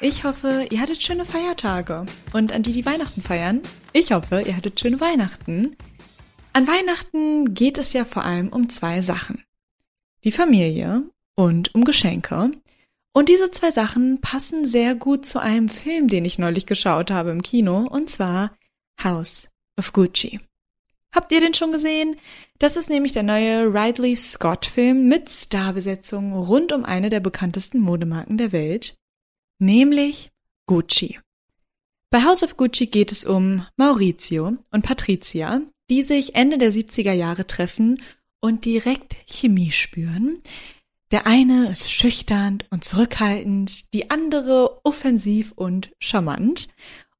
Ich hoffe, ihr hattet schöne Feiertage. Und an die, die Weihnachten feiern, ich hoffe, ihr hattet schöne Weihnachten. An Weihnachten geht es ja vor allem um zwei Sachen. Die Familie und um Geschenke. Und diese zwei Sachen passen sehr gut zu einem Film, den ich neulich geschaut habe im Kino, und zwar House of Gucci. Habt ihr den schon gesehen? Das ist nämlich der neue Ridley Scott-Film mit Starbesetzung rund um eine der bekanntesten Modemarken der Welt, nämlich Gucci. Bei House of Gucci geht es um Maurizio und Patricia, die sich Ende der 70er Jahre treffen und direkt Chemie spüren. Der eine ist schüchtern und zurückhaltend, die andere offensiv und charmant.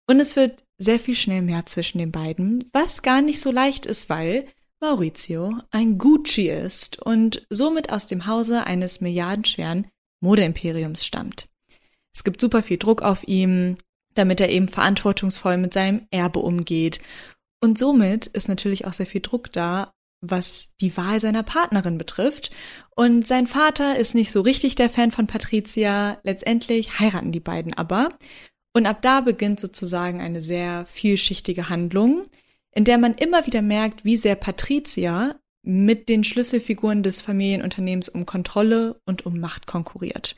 Und es wird sehr viel schnell mehr zwischen den beiden, was gar nicht so leicht ist, weil Maurizio ein Gucci ist und somit aus dem Hause eines milliardenschweren Modeimperiums stammt. Es gibt super viel Druck auf ihm, damit er eben verantwortungsvoll mit seinem Erbe umgeht. Und somit ist natürlich auch sehr viel Druck da, was die Wahl seiner Partnerin betrifft. Und sein Vater ist nicht so richtig der Fan von Patricia. Letztendlich heiraten die beiden aber. Und ab da beginnt sozusagen eine sehr vielschichtige Handlung, in der man immer wieder merkt, wie sehr Patricia mit den Schlüsselfiguren des Familienunternehmens um Kontrolle und um Macht konkurriert.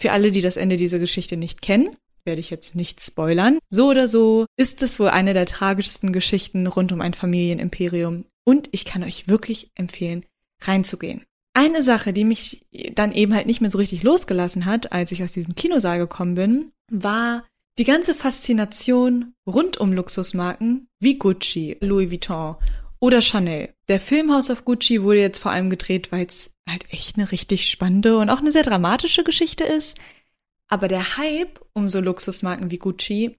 Für alle, die das Ende dieser Geschichte nicht kennen, werde ich jetzt nicht spoilern. So oder so ist es wohl eine der tragischsten Geschichten rund um ein Familienimperium und ich kann euch wirklich empfehlen, reinzugehen. Eine Sache, die mich dann eben halt nicht mehr so richtig losgelassen hat, als ich aus diesem Kinosaal gekommen bin, war die ganze Faszination rund um Luxusmarken wie Gucci, Louis Vuitton oder Chanel. Der Film House of Gucci wurde jetzt vor allem gedreht, weil es halt echt eine richtig spannende und auch eine sehr dramatische Geschichte ist. Aber der Hype um so Luxusmarken wie Gucci,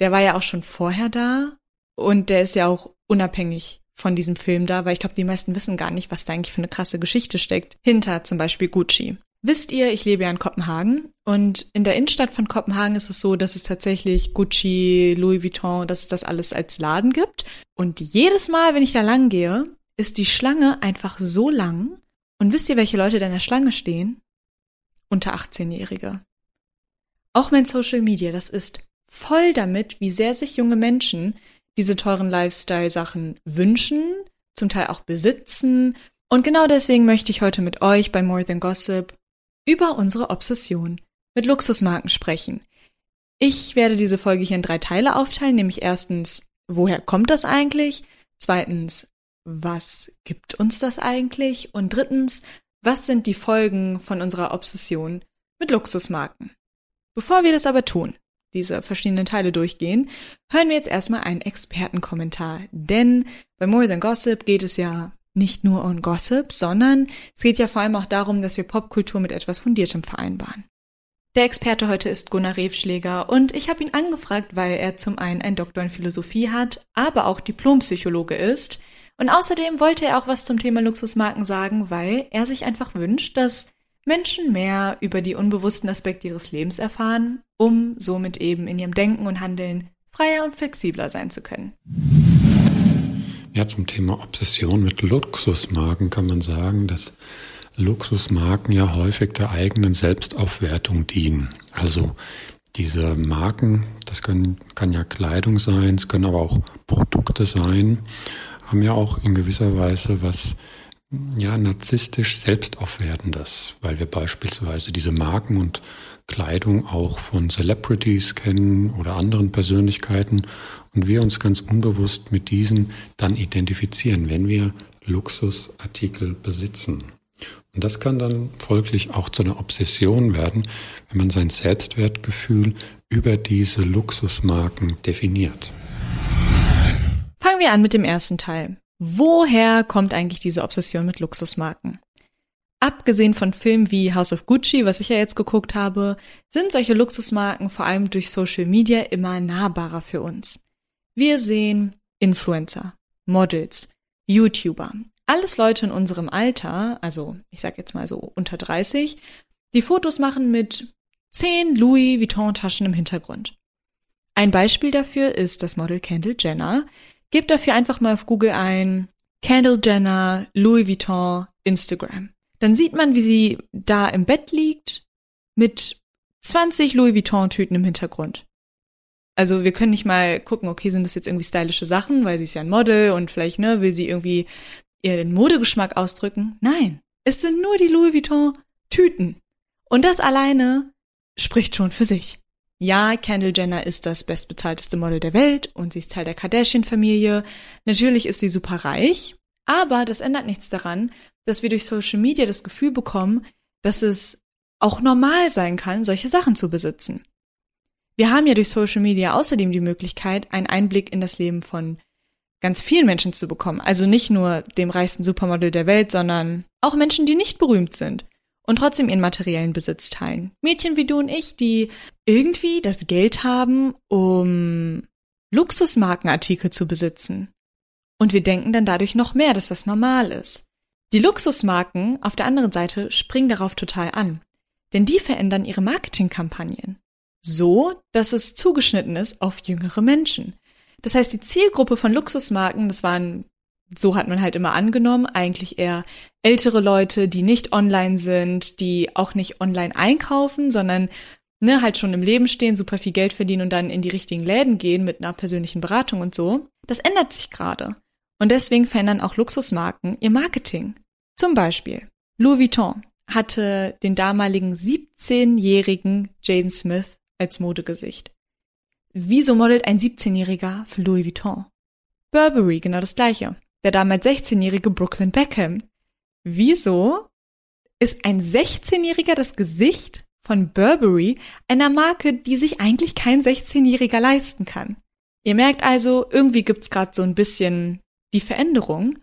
der war ja auch schon vorher da und der ist ja auch unabhängig von diesem Film da, weil ich glaube, die meisten wissen gar nicht, was da eigentlich für eine krasse Geschichte steckt. Hinter zum Beispiel Gucci. Wisst ihr, ich lebe ja in Kopenhagen und in der Innenstadt von Kopenhagen ist es so, dass es tatsächlich Gucci, Louis Vuitton, dass es das alles als Laden gibt. Und jedes Mal, wenn ich da lang gehe, ist die Schlange einfach so lang. Und wisst ihr, welche Leute da in der Schlange stehen? Unter 18-Jährige. Auch mein Social Media, das ist voll damit, wie sehr sich junge Menschen diese teuren Lifestyle-Sachen wünschen, zum Teil auch besitzen. Und genau deswegen möchte ich heute mit euch bei More Than Gossip über unsere Obsession mit Luxusmarken sprechen. Ich werde diese Folge hier in drei Teile aufteilen, nämlich erstens, woher kommt das eigentlich? Zweitens, was gibt uns das eigentlich? Und drittens, was sind die Folgen von unserer Obsession mit Luxusmarken? Bevor wir das aber tun, diese verschiedenen Teile durchgehen, hören wir jetzt erstmal einen Expertenkommentar. Denn bei More Than Gossip geht es ja nicht nur um Gossip, sondern es geht ja vor allem auch darum, dass wir Popkultur mit etwas Fundiertem vereinbaren. Der Experte heute ist Gunnar Revschläger und ich habe ihn angefragt, weil er zum einen ein Doktor in Philosophie hat, aber auch Diplompsychologe ist. Und außerdem wollte er auch was zum Thema Luxusmarken sagen, weil er sich einfach wünscht, dass Menschen mehr über die unbewussten Aspekte ihres Lebens erfahren, um somit eben in ihrem Denken und Handeln freier und flexibler sein zu können. Ja, zum Thema Obsession mit Luxusmarken kann man sagen, dass Luxusmarken ja häufig der eigenen Selbstaufwertung dienen. Also diese Marken, das können, kann ja Kleidung sein, es können aber auch Produkte sein, haben ja auch in gewisser Weise was ja, narzisstisch Selbstaufwertendes, weil wir beispielsweise diese Marken und Kleidung auch von Celebrities kennen oder anderen Persönlichkeiten und wir uns ganz unbewusst mit diesen dann identifizieren, wenn wir Luxusartikel besitzen. Und das kann dann folglich auch zu einer Obsession werden, wenn man sein Selbstwertgefühl über diese Luxusmarken definiert. Fangen wir an mit dem ersten Teil. Woher kommt eigentlich diese Obsession mit Luxusmarken? Abgesehen von Filmen wie House of Gucci, was ich ja jetzt geguckt habe, sind solche Luxusmarken vor allem durch Social Media immer nahbarer für uns. Wir sehen Influencer, Models, YouTuber, alles Leute in unserem Alter, also ich sag jetzt mal so unter 30, die Fotos machen mit 10 Louis Vuitton Taschen im Hintergrund. Ein Beispiel dafür ist das Model Kendall Jenner, Gebt dafür einfach mal auf Google ein Kendall Jenner, Louis Vuitton, Instagram. Dann sieht man, wie sie da im Bett liegt mit 20 Louis Vuitton-Tüten im Hintergrund. Also wir können nicht mal gucken, okay, sind das jetzt irgendwie stylische Sachen, weil sie ist ja ein Model und vielleicht, ne, will sie irgendwie ihren Modegeschmack ausdrücken. Nein, es sind nur die Louis Vuitton-Tüten. Und das alleine spricht schon für sich. Ja, Kendall Jenner ist das bestbezahlteste Model der Welt und sie ist Teil der Kardashian-Familie. Natürlich ist sie super reich, aber das ändert nichts daran, dass wir durch Social Media das Gefühl bekommen, dass es auch normal sein kann, solche Sachen zu besitzen. Wir haben ja durch Social Media außerdem die Möglichkeit, einen Einblick in das Leben von ganz vielen Menschen zu bekommen. Also nicht nur dem reichsten Supermodel der Welt, sondern auch Menschen, die nicht berühmt sind und trotzdem ihren materiellen Besitz teilen. Mädchen wie du und ich, die irgendwie das Geld haben, um Luxusmarkenartikel zu besitzen. Und wir denken dann dadurch noch mehr, dass das normal ist. Die Luxusmarken auf der anderen Seite springen darauf total an. Denn die verändern ihre Marketingkampagnen. So, dass es zugeschnitten ist auf jüngere Menschen. Das heißt, die Zielgruppe von Luxusmarken, das waren so hat man halt immer angenommen, eigentlich eher ältere Leute, die nicht online sind, die auch nicht online einkaufen, sondern ne, halt schon im Leben stehen, super viel Geld verdienen und dann in die richtigen Läden gehen mit einer persönlichen Beratung und so. Das ändert sich gerade. Und deswegen verändern auch Luxusmarken ihr Marketing. Zum Beispiel Louis Vuitton hatte den damaligen 17-jährigen Jaden Smith als Modegesicht. Wieso modelt ein 17-Jähriger für Louis Vuitton? Burberry genau das gleiche der damals 16-jährige Brooklyn Beckham. Wieso ist ein 16-Jähriger das Gesicht von Burberry, einer Marke, die sich eigentlich kein 16-Jähriger leisten kann? Ihr merkt also, irgendwie gibt's gerade so ein bisschen die Veränderung.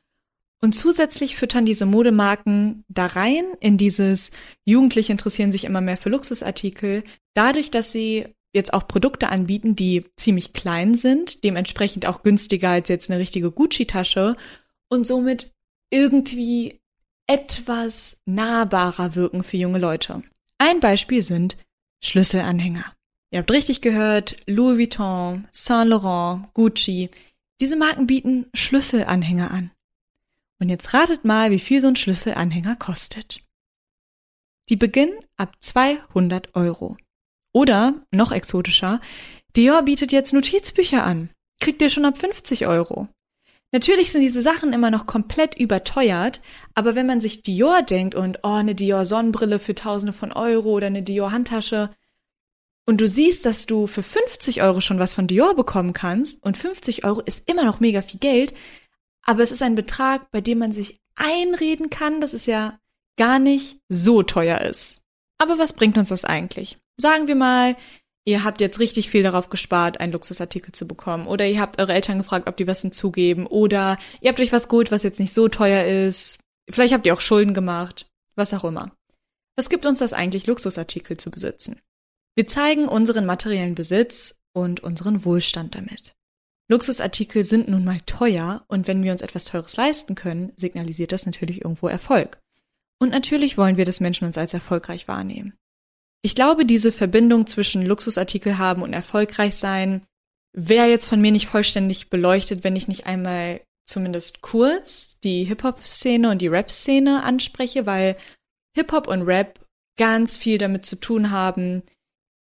Und zusätzlich füttern diese Modemarken da rein in dieses Jugendliche interessieren sich immer mehr für Luxusartikel, dadurch, dass sie jetzt auch Produkte anbieten, die ziemlich klein sind, dementsprechend auch günstiger als jetzt eine richtige Gucci-Tasche und somit irgendwie etwas nahbarer wirken für junge Leute. Ein Beispiel sind Schlüsselanhänger. Ihr habt richtig gehört, Louis Vuitton, Saint Laurent, Gucci. Diese Marken bieten Schlüsselanhänger an. Und jetzt ratet mal, wie viel so ein Schlüsselanhänger kostet. Die beginnen ab 200 Euro. Oder, noch exotischer, Dior bietet jetzt Notizbücher an. Kriegt ihr schon ab 50 Euro. Natürlich sind diese Sachen immer noch komplett überteuert, aber wenn man sich Dior denkt und, oh, eine Dior Sonnenbrille für Tausende von Euro oder eine Dior Handtasche, und du siehst, dass du für 50 Euro schon was von Dior bekommen kannst, und 50 Euro ist immer noch mega viel Geld, aber es ist ein Betrag, bei dem man sich einreden kann, dass es ja gar nicht so teuer ist. Aber was bringt uns das eigentlich? Sagen wir mal, ihr habt jetzt richtig viel darauf gespart, einen Luxusartikel zu bekommen. Oder ihr habt eure Eltern gefragt, ob die was hinzugeben. Oder ihr habt euch was geholt, was jetzt nicht so teuer ist. Vielleicht habt ihr auch Schulden gemacht. Was auch immer. Was gibt uns das eigentlich, Luxusartikel zu besitzen? Wir zeigen unseren materiellen Besitz und unseren Wohlstand damit. Luxusartikel sind nun mal teuer und wenn wir uns etwas Teures leisten können, signalisiert das natürlich irgendwo Erfolg. Und natürlich wollen wir, dass Menschen uns als erfolgreich wahrnehmen. Ich glaube, diese Verbindung zwischen Luxusartikel haben und erfolgreich sein wäre jetzt von mir nicht vollständig beleuchtet, wenn ich nicht einmal zumindest kurz die Hip-Hop-Szene und die Rap-Szene anspreche, weil Hip-Hop und Rap ganz viel damit zu tun haben,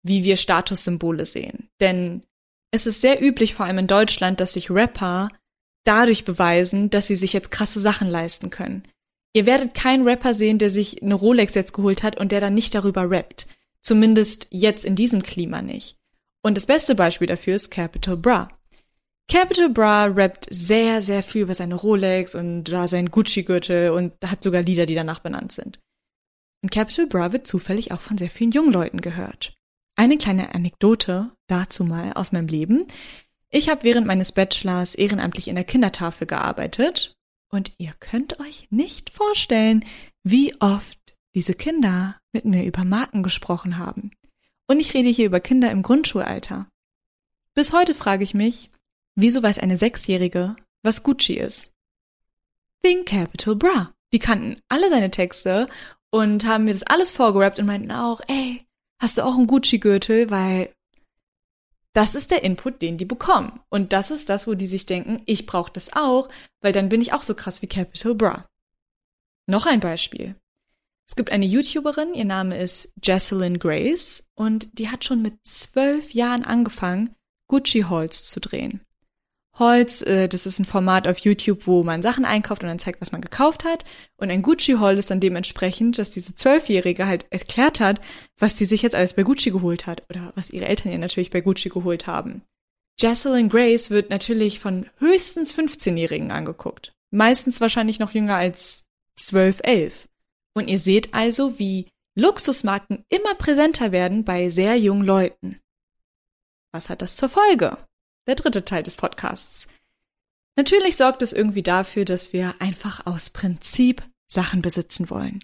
wie wir Statussymbole sehen. Denn es ist sehr üblich, vor allem in Deutschland, dass sich Rapper dadurch beweisen, dass sie sich jetzt krasse Sachen leisten können. Ihr werdet keinen Rapper sehen, der sich eine Rolex jetzt geholt hat und der dann nicht darüber rappt. Zumindest jetzt in diesem Klima nicht. Und das beste Beispiel dafür ist Capital Bra. Capital Bra rappt sehr, sehr viel über seine Rolex und da sein Gucci-Gürtel und hat sogar Lieder, die danach benannt sind. Und Capital Bra wird zufällig auch von sehr vielen jungen Leuten gehört. Eine kleine Anekdote dazu mal aus meinem Leben. Ich habe während meines Bachelors ehrenamtlich in der Kindertafel gearbeitet und ihr könnt euch nicht vorstellen, wie oft diese Kinder mit mir über Marken gesprochen haben. Und ich rede hier über Kinder im Grundschulalter. Bis heute frage ich mich, wieso weiß eine Sechsjährige, was Gucci ist? Wegen Capital Bra. Die kannten alle seine Texte und haben mir das alles vorgerappt und meinten auch, ey, hast du auch einen Gucci-Gürtel? Weil das ist der Input, den die bekommen. Und das ist das, wo die sich denken, ich brauche das auch, weil dann bin ich auch so krass wie Capital Bra. Noch ein Beispiel. Es gibt eine YouTuberin, ihr Name ist Jesselyn Grace und die hat schon mit zwölf Jahren angefangen, Gucci Hauls zu drehen. Hauls, äh, das ist ein Format auf YouTube, wo man Sachen einkauft und dann zeigt, was man gekauft hat. Und ein Gucci Haul ist dann dementsprechend, dass diese Zwölfjährige halt erklärt hat, was die sich jetzt alles bei Gucci geholt hat oder was ihre Eltern ihr natürlich bei Gucci geholt haben. Jesselyn Grace wird natürlich von höchstens 15-Jährigen angeguckt. Meistens wahrscheinlich noch jünger als 12, 11. Und ihr seht also, wie Luxusmarken immer präsenter werden bei sehr jungen Leuten. Was hat das zur Folge? Der dritte Teil des Podcasts. Natürlich sorgt es irgendwie dafür, dass wir einfach aus Prinzip Sachen besitzen wollen.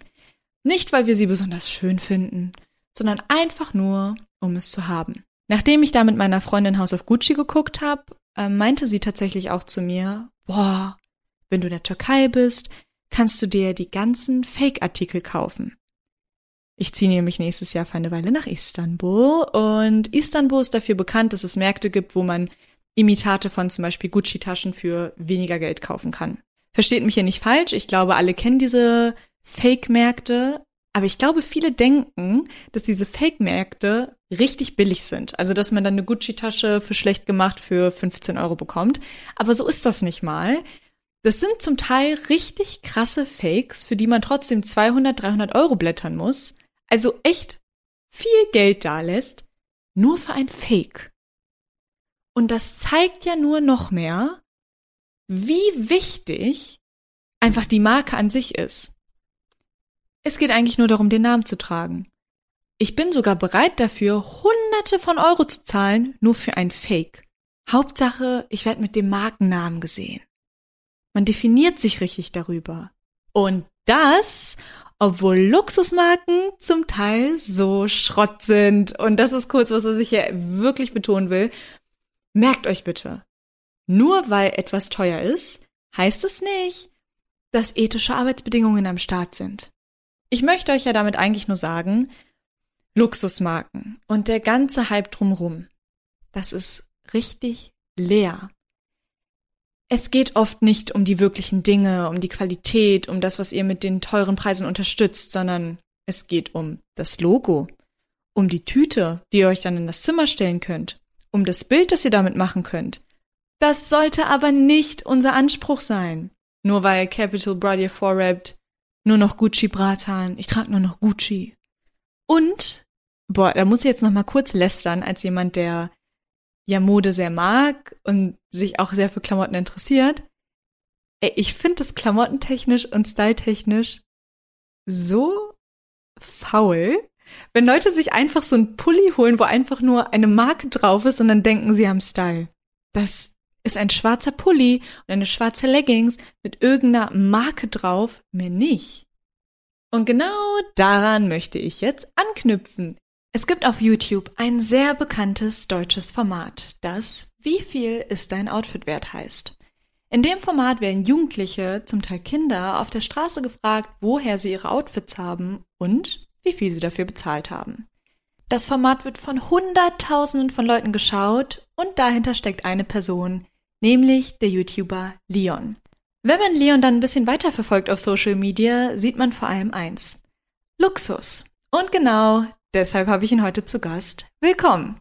Nicht, weil wir sie besonders schön finden, sondern einfach nur, um es zu haben. Nachdem ich da mit meiner Freundin House of Gucci geguckt habe, äh, meinte sie tatsächlich auch zu mir, boah, wenn du in der Türkei bist, kannst du dir die ganzen Fake-Artikel kaufen. Ich ziehe nämlich nächstes Jahr für eine Weile nach Istanbul und Istanbul ist dafür bekannt, dass es Märkte gibt, wo man Imitate von zum Beispiel Gucci-Taschen für weniger Geld kaufen kann. Versteht mich hier nicht falsch, ich glaube, alle kennen diese Fake-Märkte, aber ich glaube, viele denken, dass diese Fake-Märkte richtig billig sind. Also, dass man dann eine Gucci-Tasche für schlecht gemacht für 15 Euro bekommt. Aber so ist das nicht mal. Das sind zum Teil richtig krasse Fakes, für die man trotzdem 200, 300 Euro blättern muss. Also echt viel Geld da lässt, nur für ein Fake. Und das zeigt ja nur noch mehr, wie wichtig einfach die Marke an sich ist. Es geht eigentlich nur darum, den Namen zu tragen. Ich bin sogar bereit dafür, hunderte von Euro zu zahlen, nur für ein Fake. Hauptsache, ich werde mit dem Markennamen gesehen. Man definiert sich richtig darüber. Und das, obwohl Luxusmarken zum Teil so Schrott sind. Und das ist kurz, was ich hier wirklich betonen will. Merkt euch bitte, nur weil etwas teuer ist, heißt es nicht, dass ethische Arbeitsbedingungen am Start sind. Ich möchte euch ja damit eigentlich nur sagen, Luxusmarken und der ganze Hype drumrum, das ist richtig leer. Es geht oft nicht um die wirklichen Dinge, um die Qualität, um das, was ihr mit den teuren Preisen unterstützt, sondern es geht um das Logo, um die Tüte, die ihr euch dann in das Zimmer stellen könnt, um das Bild, das ihr damit machen könnt. Das sollte aber nicht unser Anspruch sein. Nur weil Capital Bra vorrappt, nur noch Gucci Bratan, ich trage nur noch Gucci. Und, boah, da muss ich jetzt noch mal kurz lästern als jemand, der ja Mode sehr mag und sich auch sehr für Klamotten interessiert. Ich finde das klamottentechnisch und styletechnisch so faul, wenn Leute sich einfach so einen Pulli holen, wo einfach nur eine Marke drauf ist und dann denken, sie haben Style. Das ist ein schwarzer Pulli und eine schwarze Leggings mit irgendeiner Marke drauf, mehr nicht. Und genau daran möchte ich jetzt anknüpfen. Es gibt auf YouTube ein sehr bekanntes deutsches Format, das Wie viel ist dein Outfit wert heißt. In dem Format werden Jugendliche, zum Teil Kinder, auf der Straße gefragt, woher sie ihre Outfits haben und wie viel sie dafür bezahlt haben. Das Format wird von Hunderttausenden von Leuten geschaut und dahinter steckt eine Person, nämlich der YouTuber Leon. Wenn man Leon dann ein bisschen weiter verfolgt auf Social Media, sieht man vor allem eins. Luxus. Und genau Deshalb habe ich ihn heute zu Gast. Willkommen!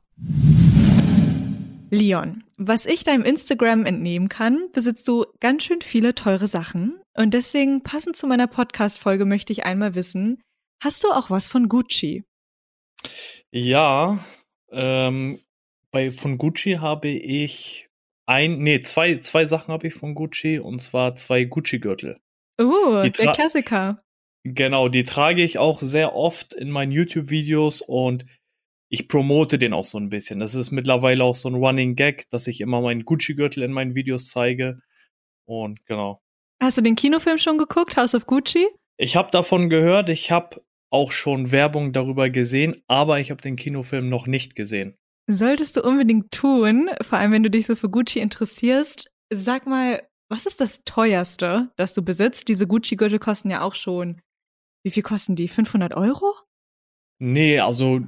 Leon, was ich deinem Instagram entnehmen kann, besitzt du ganz schön viele teure Sachen. Und deswegen, passend zu meiner Podcast-Folge, möchte ich einmal wissen, hast du auch was von Gucci? Ja, ähm, bei, von Gucci habe ich ein, nee, zwei, zwei Sachen habe ich von Gucci und zwar zwei Gucci-Gürtel. Oh, der Klassiker. Genau, die trage ich auch sehr oft in meinen YouTube-Videos und ich promote den auch so ein bisschen. Das ist mittlerweile auch so ein Running Gag, dass ich immer meinen Gucci-Gürtel in meinen Videos zeige. Und genau. Hast du den Kinofilm schon geguckt, House of Gucci? Ich habe davon gehört, ich habe auch schon Werbung darüber gesehen, aber ich habe den Kinofilm noch nicht gesehen. Solltest du unbedingt tun, vor allem wenn du dich so für Gucci interessierst. Sag mal, was ist das teuerste, das du besitzt? Diese Gucci-Gürtel kosten ja auch schon wie viel kosten die? 500 Euro? Nee, also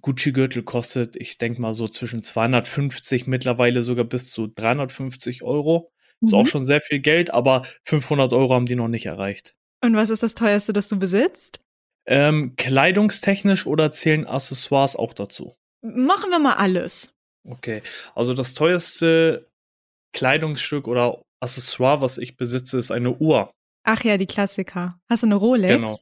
Gucci-Gürtel kostet, ich denke mal so zwischen 250, mittlerweile sogar bis zu 350 Euro. Ist mhm. auch schon sehr viel Geld, aber 500 Euro haben die noch nicht erreicht. Und was ist das teuerste, das du besitzt? Ähm, kleidungstechnisch oder zählen Accessoires auch dazu? Machen wir mal alles. Okay, also das teuerste Kleidungsstück oder Accessoire, was ich besitze, ist eine Uhr. Ach ja, die Klassiker. Hast du eine Rolex? Genau.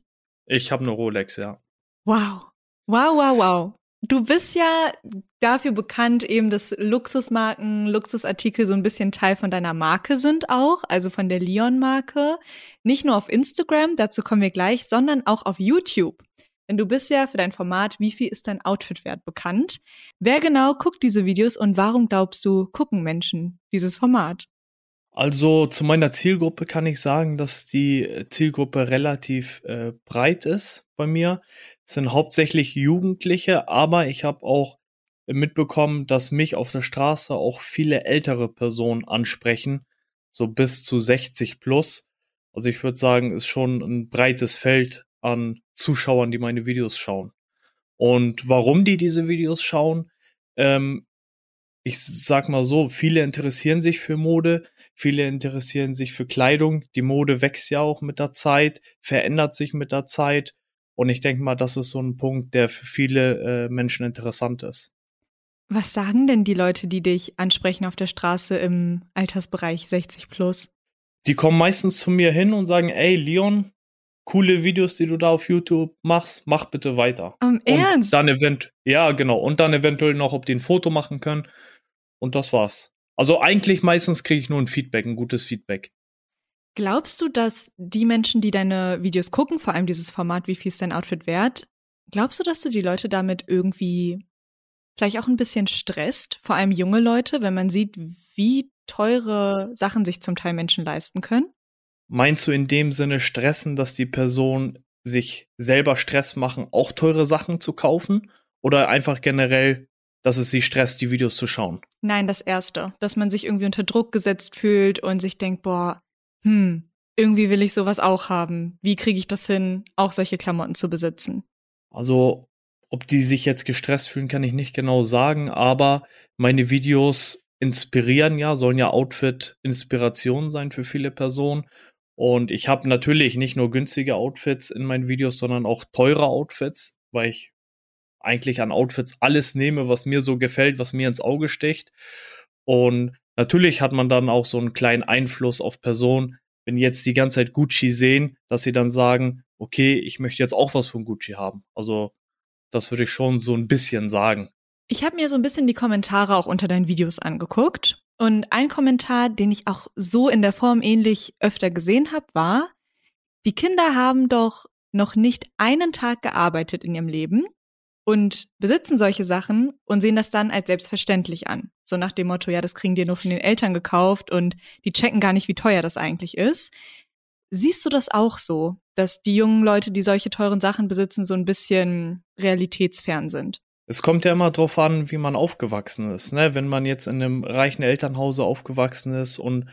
Ich habe eine Rolex, ja. Wow. Wow, wow, wow. Du bist ja dafür bekannt, eben, dass Luxusmarken, Luxusartikel so ein bisschen Teil von deiner Marke sind auch, also von der Leon-Marke. Nicht nur auf Instagram, dazu kommen wir gleich, sondern auch auf YouTube. Denn du bist ja für dein Format Wie viel ist dein Outfit wert bekannt. Wer genau guckt diese Videos und warum glaubst du, gucken Menschen dieses Format? Also zu meiner Zielgruppe kann ich sagen, dass die Zielgruppe relativ äh, breit ist bei mir. Es sind hauptsächlich Jugendliche, aber ich habe auch mitbekommen, dass mich auf der Straße auch viele ältere Personen ansprechen, so bis zu 60 plus. Also ich würde sagen, ist schon ein breites Feld an Zuschauern, die meine Videos schauen. Und warum die diese Videos schauen, ähm, ich sag mal so, viele interessieren sich für Mode, viele interessieren sich für Kleidung. Die Mode wächst ja auch mit der Zeit, verändert sich mit der Zeit. Und ich denke mal, das ist so ein Punkt, der für viele äh, Menschen interessant ist. Was sagen denn die Leute, die dich ansprechen auf der Straße im Altersbereich 60 plus? Die kommen meistens zu mir hin und sagen, ey, Leon, coole Videos, die du da auf YouTube machst, mach bitte weiter. Um, Ernst? Und dann event ja, genau. Und dann eventuell noch, ob die ein Foto machen können. Und das war's. Also eigentlich meistens kriege ich nur ein Feedback, ein gutes Feedback. Glaubst du, dass die Menschen, die deine Videos gucken, vor allem dieses Format, wie viel ist dein Outfit wert, glaubst du, dass du die Leute damit irgendwie vielleicht auch ein bisschen stresst, vor allem junge Leute, wenn man sieht, wie teure Sachen sich zum Teil Menschen leisten können? Meinst du in dem Sinne stressen, dass die Person sich selber Stress machen, auch teure Sachen zu kaufen? Oder einfach generell, dass es sie stresst, die Videos zu schauen? Nein, das erste. Dass man sich irgendwie unter Druck gesetzt fühlt und sich denkt, boah, hm, irgendwie will ich sowas auch haben. Wie kriege ich das hin, auch solche Klamotten zu besitzen? Also, ob die sich jetzt gestresst fühlen, kann ich nicht genau sagen, aber meine Videos inspirieren ja, sollen ja Outfit-Inspiration sein für viele Personen. Und ich habe natürlich nicht nur günstige Outfits in meinen Videos, sondern auch teure Outfits, weil ich eigentlich an Outfits alles nehme, was mir so gefällt, was mir ins Auge sticht. Und natürlich hat man dann auch so einen kleinen Einfluss auf Personen, wenn jetzt die ganze Zeit Gucci sehen, dass sie dann sagen, okay, ich möchte jetzt auch was von Gucci haben. Also das würde ich schon so ein bisschen sagen. Ich habe mir so ein bisschen die Kommentare auch unter deinen Videos angeguckt und ein Kommentar, den ich auch so in der Form ähnlich öfter gesehen habe, war, die Kinder haben doch noch nicht einen Tag gearbeitet in ihrem Leben und besitzen solche Sachen und sehen das dann als selbstverständlich an. So nach dem Motto, ja, das kriegen die nur von den Eltern gekauft und die checken gar nicht, wie teuer das eigentlich ist. Siehst du das auch so, dass die jungen Leute, die solche teuren Sachen besitzen, so ein bisschen realitätsfern sind? Es kommt ja immer drauf an, wie man aufgewachsen ist. Ne? Wenn man jetzt in einem reichen Elternhause aufgewachsen ist und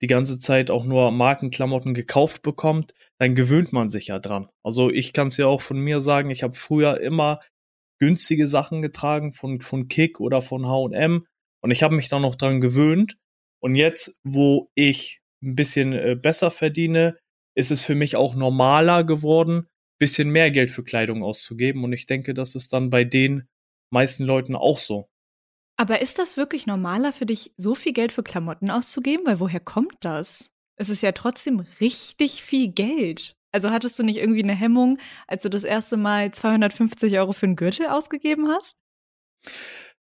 die ganze Zeit auch nur Markenklamotten gekauft bekommt, dann gewöhnt man sich ja dran. Also ich kann es ja auch von mir sagen, ich habe früher immer günstige Sachen getragen von, von Kick oder von H&M und ich habe mich dann noch dran gewöhnt. Und jetzt, wo ich ein bisschen äh, besser verdiene, ist es für mich auch normaler geworden, bisschen mehr Geld für Kleidung auszugeben. Und ich denke, das ist dann bei den meisten Leuten auch so. Aber ist das wirklich normaler für dich, so viel Geld für Klamotten auszugeben? Weil woher kommt das? Es ist ja trotzdem richtig viel Geld. Also hattest du nicht irgendwie eine Hemmung, als du das erste Mal 250 Euro für einen Gürtel ausgegeben hast?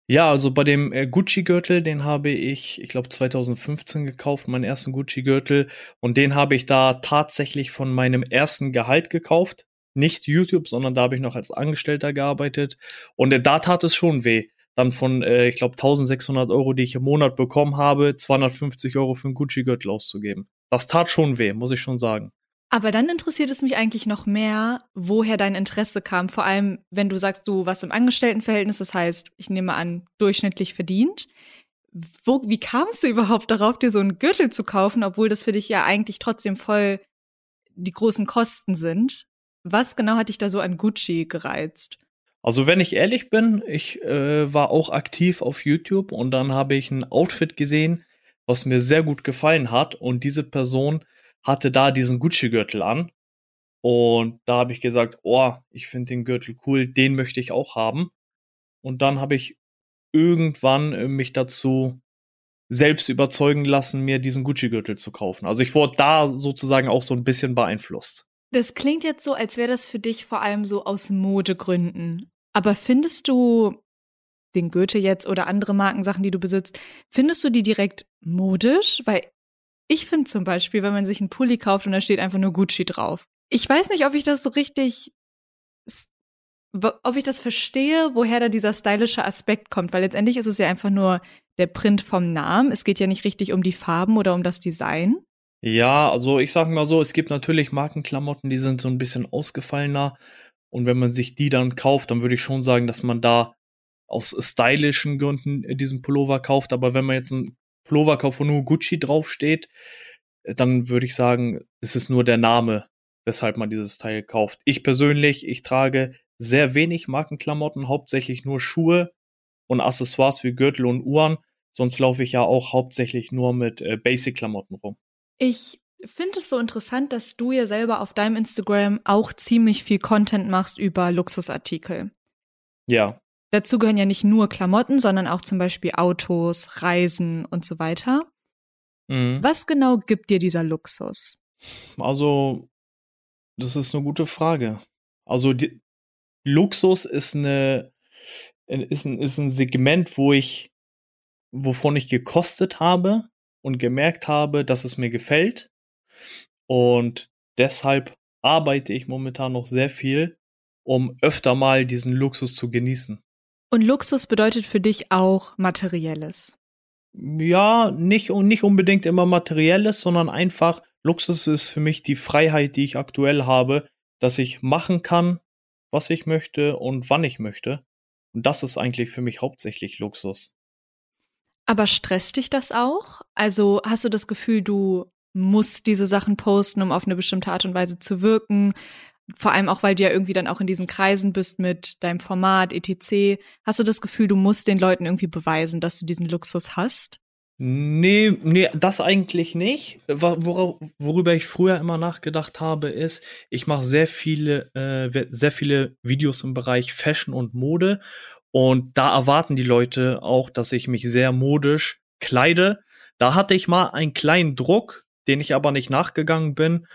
Ja, also bei dem äh, Gucci-Gürtel, den habe ich, ich glaube 2015 gekauft, meinen ersten Gucci-Gürtel. Und den habe ich da tatsächlich von meinem ersten Gehalt gekauft nicht YouTube, sondern da habe ich noch als Angestellter gearbeitet. Und äh, da tat es schon weh. Dann von, äh, ich glaube, 1600 Euro, die ich im Monat bekommen habe, 250 Euro für einen Gucci-Gürtel auszugeben. Das tat schon weh, muss ich schon sagen. Aber dann interessiert es mich eigentlich noch mehr, woher dein Interesse kam. Vor allem, wenn du sagst, du warst im Angestelltenverhältnis, das heißt, ich nehme an, durchschnittlich verdient. Wo, wie kamst du überhaupt darauf, dir so einen Gürtel zu kaufen, obwohl das für dich ja eigentlich trotzdem voll die großen Kosten sind? Was genau hat dich da so an Gucci gereizt? Also wenn ich ehrlich bin, ich äh, war auch aktiv auf YouTube und dann habe ich ein Outfit gesehen, was mir sehr gut gefallen hat und diese Person hatte da diesen Gucci-Gürtel an Und da habe ich gesagt, oh, ich finde den Gürtel cool, den möchte ich auch haben. Und dann habe ich irgendwann äh, mich dazu selbst überzeugen lassen, mir diesen Gucci-Gürtel zu kaufen. Also ich wurde da sozusagen auch so ein bisschen beeinflusst. Das klingt jetzt so, als wäre das für dich vor allem so aus Modegründen. Aber findest du den Gürtel jetzt oder andere Markensachen, die du besitzt, findest du die direkt modisch? Weil ich finde zum Beispiel, wenn man sich einen Pulli kauft und da steht einfach nur Gucci drauf. Ich weiß nicht, ob ich das so richtig ob ich das verstehe, woher da dieser stylische Aspekt kommt, weil letztendlich ist es ja einfach nur der Print vom Namen. Es geht ja nicht richtig um die Farben oder um das Design. Ja, also ich sag mal so, es gibt natürlich Markenklamotten, die sind so ein bisschen ausgefallener. Und wenn man sich die dann kauft, dann würde ich schon sagen, dass man da aus stylischen Gründen diesen Pullover kauft. Aber wenn man jetzt einen Wo nur Gucci draufsteht, dann würde ich sagen, ist es nur der Name, weshalb man dieses Teil kauft. Ich persönlich, ich trage sehr wenig Markenklamotten, hauptsächlich nur Schuhe und Accessoires wie Gürtel und Uhren. Sonst laufe ich ja auch hauptsächlich nur mit äh, Basic-Klamotten rum. Ich finde es so interessant, dass du ja selber auf deinem Instagram auch ziemlich viel Content machst über Luxusartikel. Ja. Dazu gehören ja nicht nur Klamotten, sondern auch zum Beispiel Autos, Reisen und so weiter. Mhm. Was genau gibt dir dieser Luxus? Also, das ist eine gute Frage. Also, die, Luxus ist eine ist ein, ist ein Segment, wo ich wovon ich gekostet habe und gemerkt habe, dass es mir gefällt und deshalb arbeite ich momentan noch sehr viel, um öfter mal diesen Luxus zu genießen. Und Luxus bedeutet für dich auch materielles. Ja, nicht nicht unbedingt immer materielles, sondern einfach Luxus ist für mich die Freiheit, die ich aktuell habe, dass ich machen kann, was ich möchte und wann ich möchte. Und das ist eigentlich für mich hauptsächlich Luxus. Aber stresst dich das auch? Also hast du das Gefühl, du musst diese Sachen posten, um auf eine bestimmte Art und Weise zu wirken? Vor allem auch, weil du ja irgendwie dann auch in diesen Kreisen bist mit deinem Format, etc. Hast du das Gefühl, du musst den Leuten irgendwie beweisen, dass du diesen Luxus hast? Nee, nee, das eigentlich nicht. Wor worüber ich früher immer nachgedacht habe, ist, ich mache sehr viele, äh, sehr viele Videos im Bereich Fashion und Mode. Und da erwarten die Leute auch, dass ich mich sehr modisch kleide. Da hatte ich mal einen kleinen Druck, den ich aber nicht nachgegangen bin.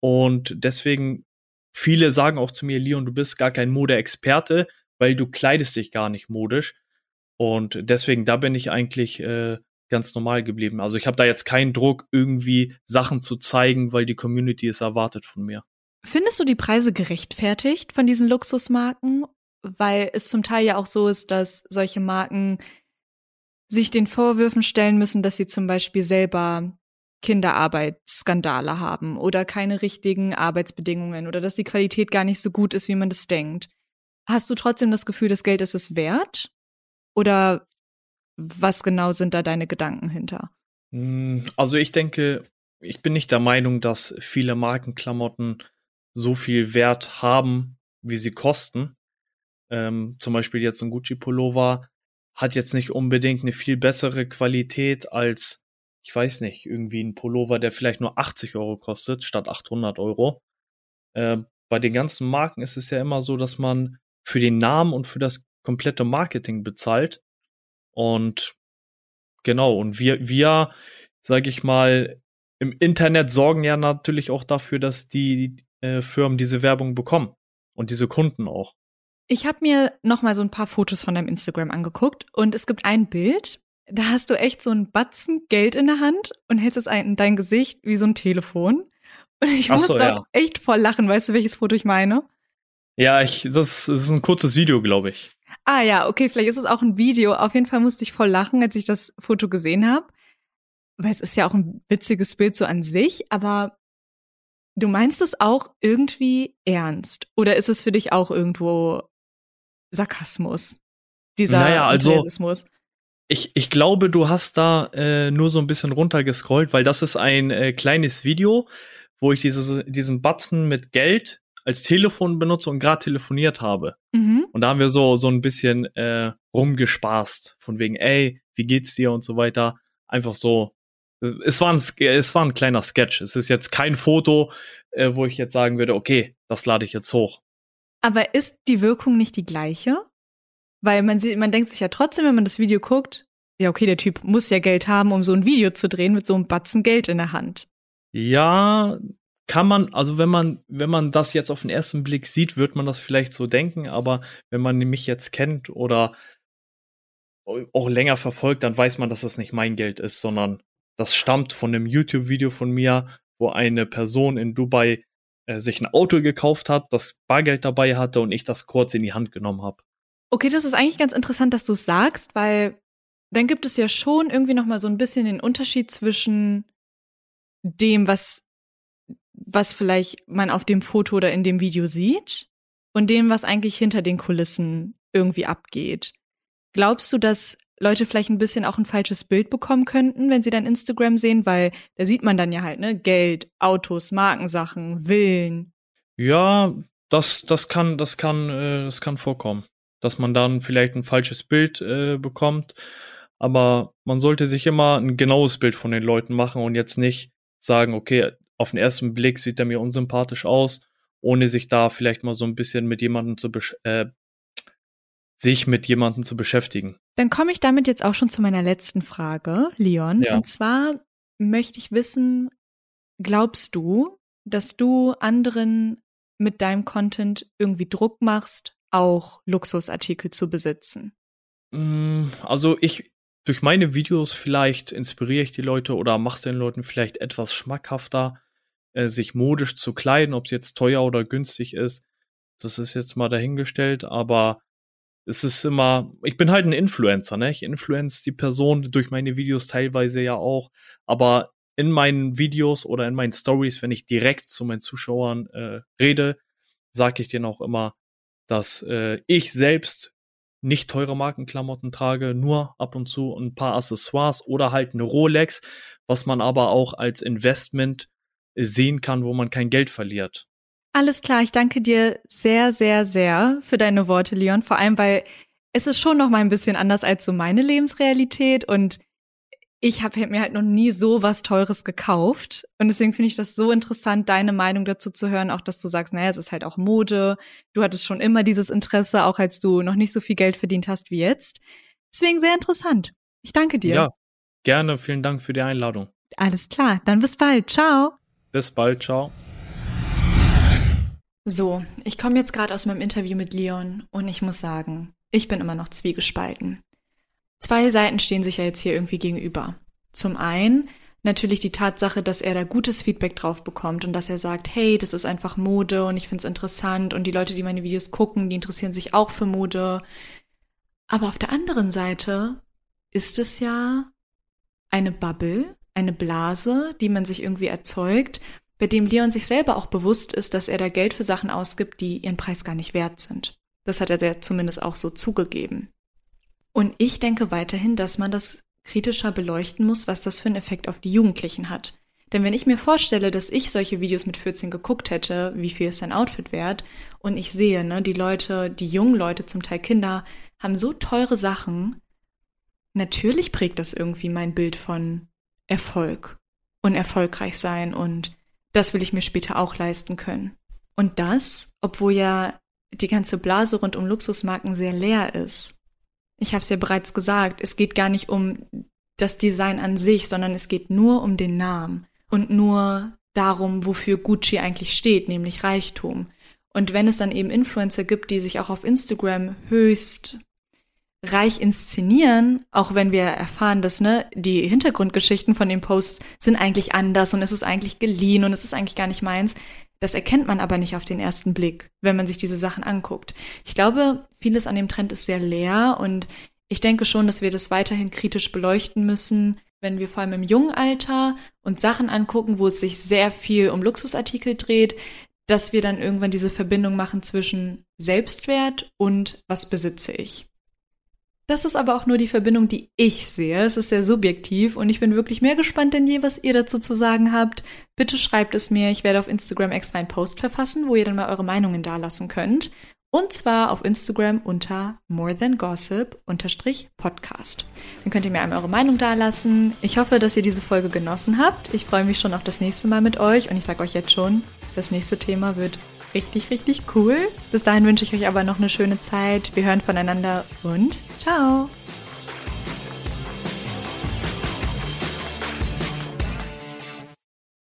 Und deswegen, viele sagen auch zu mir, Leon, du bist gar kein Modeexperte, weil du kleidest dich gar nicht modisch. Und deswegen, da bin ich eigentlich äh, ganz normal geblieben. Also ich habe da jetzt keinen Druck, irgendwie Sachen zu zeigen, weil die Community es erwartet von mir. Findest du die Preise gerechtfertigt von diesen Luxusmarken? Weil es zum Teil ja auch so ist, dass solche Marken sich den Vorwürfen stellen müssen, dass sie zum Beispiel selber Kinderarbeitsskandale haben oder keine richtigen Arbeitsbedingungen oder dass die Qualität gar nicht so gut ist, wie man das denkt. Hast du trotzdem das Gefühl, das Geld ist es wert? Oder was genau sind da deine Gedanken hinter? Hm, also ich denke, ich bin nicht der Meinung, dass viele Markenklamotten so viel Wert haben, wie sie kosten. Ähm, zum Beispiel jetzt ein Gucci Pullover hat jetzt nicht unbedingt eine viel bessere Qualität als, ich weiß nicht, irgendwie ein Pullover, der vielleicht nur 80 Euro kostet, statt 800 Euro. Äh, bei den ganzen Marken ist es ja immer so, dass man für den Namen und für das komplette Marketing bezahlt. Und genau, und wir, wir, sag ich mal, im Internet sorgen ja natürlich auch dafür, dass die äh, Firmen diese Werbung bekommen und diese Kunden auch. Ich habe mir noch mal so ein paar Fotos von deinem Instagram angeguckt und es gibt ein Bild, da hast du echt so ein Batzen Geld in der Hand und hältst es in dein Gesicht wie so ein Telefon. Und ich muss so, ja. echt voll lachen. Weißt du, welches Foto ich meine? Ja, ich, das, das ist ein kurzes Video, glaube ich. Ah ja, okay, vielleicht ist es auch ein Video. Auf jeden Fall musste ich voll lachen, als ich das Foto gesehen habe. Weil es ist ja auch ein witziges Bild so an sich, aber du meinst es auch irgendwie ernst? Oder ist es für dich auch irgendwo Sarkasmus? Dieser naja, also, Ich, ich glaube, du hast da äh, nur so ein bisschen runtergescrollt, weil das ist ein äh, kleines Video, wo ich dieses, diesen Batzen mit Geld als Telefon benutze und gerade telefoniert habe. Mhm. Und da haben wir so, so ein bisschen äh, rumgespaßt. Von wegen, ey, wie geht's dir und so weiter. Einfach so. Es war, ein, es war ein kleiner Sketch. Es ist jetzt kein Foto, äh, wo ich jetzt sagen würde, okay, das lade ich jetzt hoch. Aber ist die Wirkung nicht die gleiche? Weil man sieht, man denkt sich ja trotzdem, wenn man das Video guckt, ja, okay, der Typ muss ja Geld haben, um so ein Video zu drehen mit so einem Batzen Geld in der Hand. Ja, kann man, also wenn man, wenn man das jetzt auf den ersten Blick sieht, wird man das vielleicht so denken, aber wenn man mich jetzt kennt oder auch länger verfolgt, dann weiß man, dass das nicht mein Geld ist, sondern das stammt von einem YouTube-Video von mir, wo eine Person in Dubai äh, sich ein Auto gekauft hat, das Bargeld dabei hatte und ich das kurz in die Hand genommen habe. Okay, das ist eigentlich ganz interessant, dass du es sagst, weil dann gibt es ja schon irgendwie noch mal so ein bisschen den Unterschied zwischen dem, was was vielleicht man auf dem Foto oder in dem Video sieht und dem, was eigentlich hinter den Kulissen irgendwie abgeht. Glaubst du, dass Leute vielleicht ein bisschen auch ein falsches Bild bekommen könnten, wenn sie dann Instagram sehen, weil da sieht man dann ja halt, ne, Geld, Autos, Markensachen, Villen. Ja, das, das kann, das kann, äh, das kann vorkommen, dass man dann vielleicht ein falsches Bild äh, bekommt. Aber man sollte sich immer ein genaues Bild von den Leuten machen und jetzt nicht sagen, okay, auf den ersten Blick sieht er mir unsympathisch aus, ohne sich da vielleicht mal so ein bisschen mit jemandem zu äh, sich mit jemandem zu beschäftigen. Dann komme ich damit jetzt auch schon zu meiner letzten Frage, Leon. Ja. Und zwar möchte ich wissen, glaubst du, dass du anderen mit deinem Content irgendwie Druck machst, auch Luxusartikel zu besitzen? Mm, also ich, durch meine Videos vielleicht inspiriere ich die Leute oder mache es den Leuten vielleicht etwas schmackhafter, äh, sich modisch zu kleiden, ob es jetzt teuer oder günstig ist. Das ist jetzt mal dahingestellt, aber es ist immer, ich bin halt ein Influencer, ne? Ich influence die Person durch meine Videos teilweise ja auch, aber in meinen Videos oder in meinen Stories, wenn ich direkt zu meinen Zuschauern äh, rede, sage ich denen auch immer, dass äh, ich selbst nicht teure Markenklamotten trage, nur ab und zu ein paar Accessoires oder halt eine Rolex, was man aber auch als Investment sehen kann, wo man kein Geld verliert. Alles klar, ich danke dir sehr, sehr, sehr für deine Worte, Leon. Vor allem, weil es ist schon noch mal ein bisschen anders als so meine Lebensrealität und ich habe mir halt noch nie so was Teures gekauft. Und deswegen finde ich das so interessant, deine Meinung dazu zu hören, auch dass du sagst, naja, es ist halt auch Mode. Du hattest schon immer dieses Interesse, auch als du noch nicht so viel Geld verdient hast wie jetzt. Deswegen sehr interessant. Ich danke dir. Ja, gerne. Vielen Dank für die Einladung. Alles klar. Dann bis bald. Ciao. Bis bald. Ciao. So, ich komme jetzt gerade aus meinem Interview mit Leon und ich muss sagen, ich bin immer noch zwiegespalten. Zwei Seiten stehen sich ja jetzt hier irgendwie gegenüber. Zum einen natürlich die Tatsache, dass er da gutes Feedback drauf bekommt und dass er sagt, hey, das ist einfach Mode und ich find's interessant und die Leute, die meine Videos gucken, die interessieren sich auch für Mode. Aber auf der anderen Seite ist es ja eine Bubble, eine Blase, die man sich irgendwie erzeugt, bei dem Leon sich selber auch bewusst ist, dass er da Geld für Sachen ausgibt, die ihren Preis gar nicht wert sind. Das hat er zumindest auch so zugegeben. Und ich denke weiterhin, dass man das kritischer beleuchten muss, was das für einen Effekt auf die Jugendlichen hat. Denn wenn ich mir vorstelle, dass ich solche Videos mit 14 geguckt hätte, wie viel ist sein Outfit wert, und ich sehe, ne, die Leute, die jungen Leute, zum Teil Kinder, haben so teure Sachen, natürlich prägt das irgendwie mein Bild von Erfolg und erfolgreich sein und das will ich mir später auch leisten können. Und das, obwohl ja die ganze Blase rund um Luxusmarken sehr leer ist. Ich habe es ja bereits gesagt, es geht gar nicht um das Design an sich, sondern es geht nur um den Namen und nur darum, wofür Gucci eigentlich steht, nämlich Reichtum. Und wenn es dann eben Influencer gibt, die sich auch auf Instagram höchst reich inszenieren, auch wenn wir erfahren, dass ne, die Hintergrundgeschichten von den Posts sind eigentlich anders und es ist eigentlich geliehen und es ist eigentlich gar nicht meins. Das erkennt man aber nicht auf den ersten Blick, wenn man sich diese Sachen anguckt. Ich glaube, vieles an dem Trend ist sehr leer und ich denke schon, dass wir das weiterhin kritisch beleuchten müssen, wenn wir vor allem im jungen Alter uns Sachen angucken, wo es sich sehr viel um Luxusartikel dreht, dass wir dann irgendwann diese Verbindung machen zwischen Selbstwert und was besitze ich. Das ist aber auch nur die Verbindung, die ich sehe. Es ist sehr subjektiv und ich bin wirklich mehr gespannt denn je, was ihr dazu zu sagen habt. Bitte schreibt es mir. Ich werde auf Instagram extra einen Post verfassen, wo ihr dann mal eure Meinungen dalassen könnt. Und zwar auf Instagram unter more than gossip Podcast. Dann könnt ihr mir einmal eure Meinung dalassen. Ich hoffe, dass ihr diese Folge genossen habt. Ich freue mich schon auf das nächste Mal mit euch und ich sage euch jetzt schon, Das nächste Thema wird richtig, richtig cool. Bis dahin wünsche ich euch aber noch eine schöne Zeit. Wir hören voneinander und ciao!